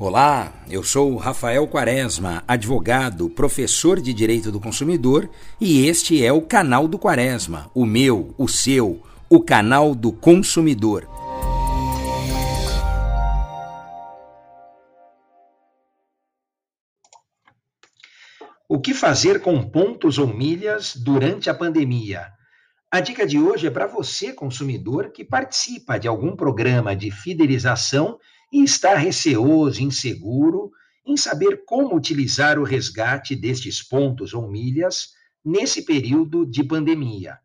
Olá, eu sou Rafael Quaresma, advogado, professor de Direito do Consumidor, e este é o canal do Quaresma, o meu, o seu, o canal do consumidor. O que fazer com pontos ou milhas durante a pandemia? A dica de hoje é para você, consumidor, que participa de algum programa de fidelização e está receoso, inseguro em saber como utilizar o resgate destes pontos ou milhas nesse período de pandemia.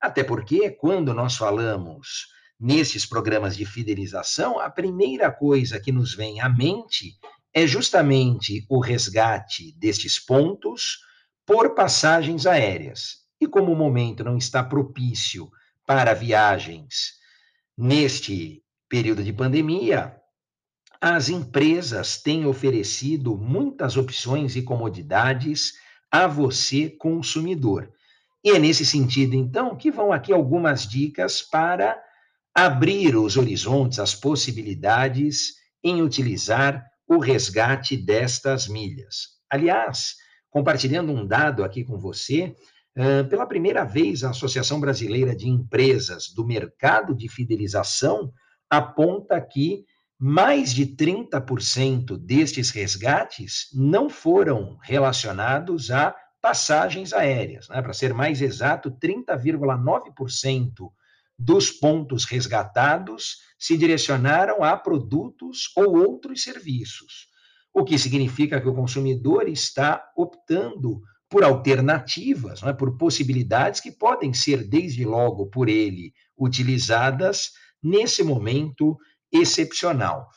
Até porque, quando nós falamos nesses programas de fidelização, a primeira coisa que nos vem à mente é justamente o resgate destes pontos por passagens aéreas. E como o momento não está propício para viagens neste período de pandemia, as empresas têm oferecido muitas opções e comodidades a você, consumidor. E é nesse sentido, então, que vão aqui algumas dicas para abrir os horizontes, as possibilidades em utilizar o resgate destas milhas. Aliás, compartilhando um dado aqui com você, pela primeira vez a Associação Brasileira de Empresas do Mercado de Fidelização aponta que mais de 30% destes resgates não foram relacionados a passagens aéreas. Né? Para ser mais exato, 30,9% dos pontos resgatados se direcionaram a produtos ou outros serviços, o que significa que o consumidor está optando por alternativas, é? por possibilidades que podem ser, desde logo, por ele utilizadas nesse momento excepcional.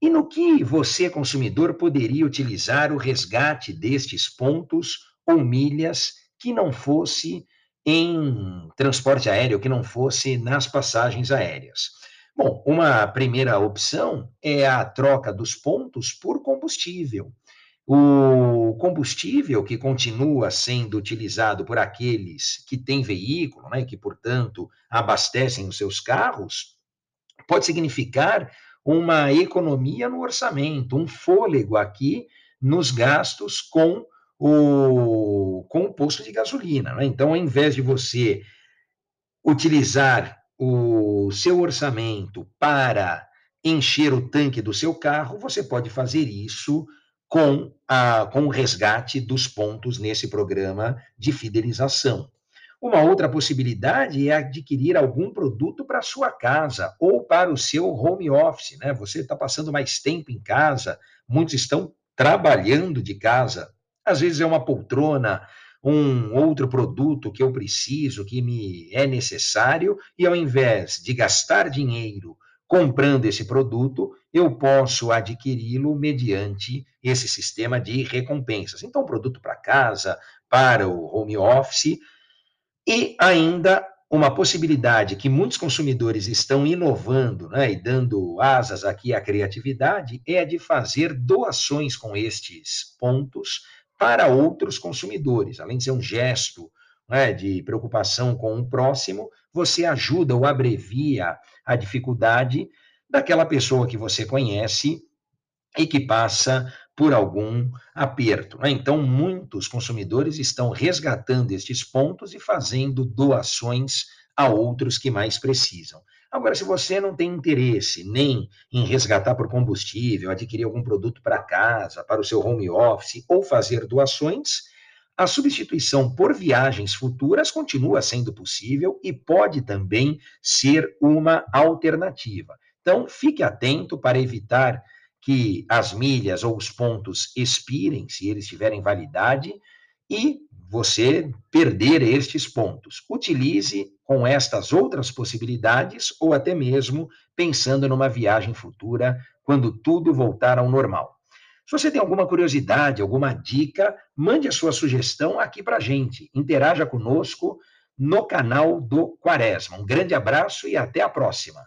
E no que você, consumidor, poderia utilizar o resgate destes pontos ou milhas que não fosse em transporte aéreo, que não fosse nas passagens aéreas? Bom, uma primeira opção é a troca dos pontos por combustível. O combustível que continua sendo utilizado por aqueles que têm veículo, né, que, portanto, abastecem os seus carros, pode significar uma economia no orçamento, um fôlego aqui nos gastos com o, com o posto de gasolina. Né? Então, ao invés de você utilizar o seu orçamento para encher o tanque do seu carro, você pode fazer isso com, a, com o resgate dos pontos nesse programa de fidelização. Uma outra possibilidade é adquirir algum produto para sua casa ou para o seu home office, né? Você está passando mais tempo em casa, muitos estão trabalhando de casa. Às vezes é uma poltrona, um outro produto que eu preciso, que me é necessário, e ao invés de gastar dinheiro comprando esse produto, eu posso adquiri-lo mediante esse sistema de recompensas. Então, produto para casa, para o home office, e ainda uma possibilidade que muitos consumidores estão inovando né, e dando asas aqui à criatividade é a de fazer doações com estes pontos para outros consumidores. Além de ser um gesto né, de preocupação com o próximo, você ajuda ou abrevia a dificuldade daquela pessoa que você conhece e que passa por algum aperto. Né? Então, muitos consumidores estão resgatando estes pontos e fazendo doações a outros que mais precisam. Agora, se você não tem interesse nem em resgatar por combustível, adquirir algum produto para casa, para o seu home office ou fazer doações, a substituição por viagens futuras continua sendo possível e pode também ser uma alternativa. Então, fique atento para evitar que as milhas ou os pontos expirem, se eles tiverem validade, e você perder estes pontos. Utilize com estas outras possibilidades, ou até mesmo pensando numa viagem futura, quando tudo voltar ao normal. Se você tem alguma curiosidade, alguma dica, mande a sua sugestão aqui para a gente. Interaja conosco no canal do Quaresma. Um grande abraço e até a próxima.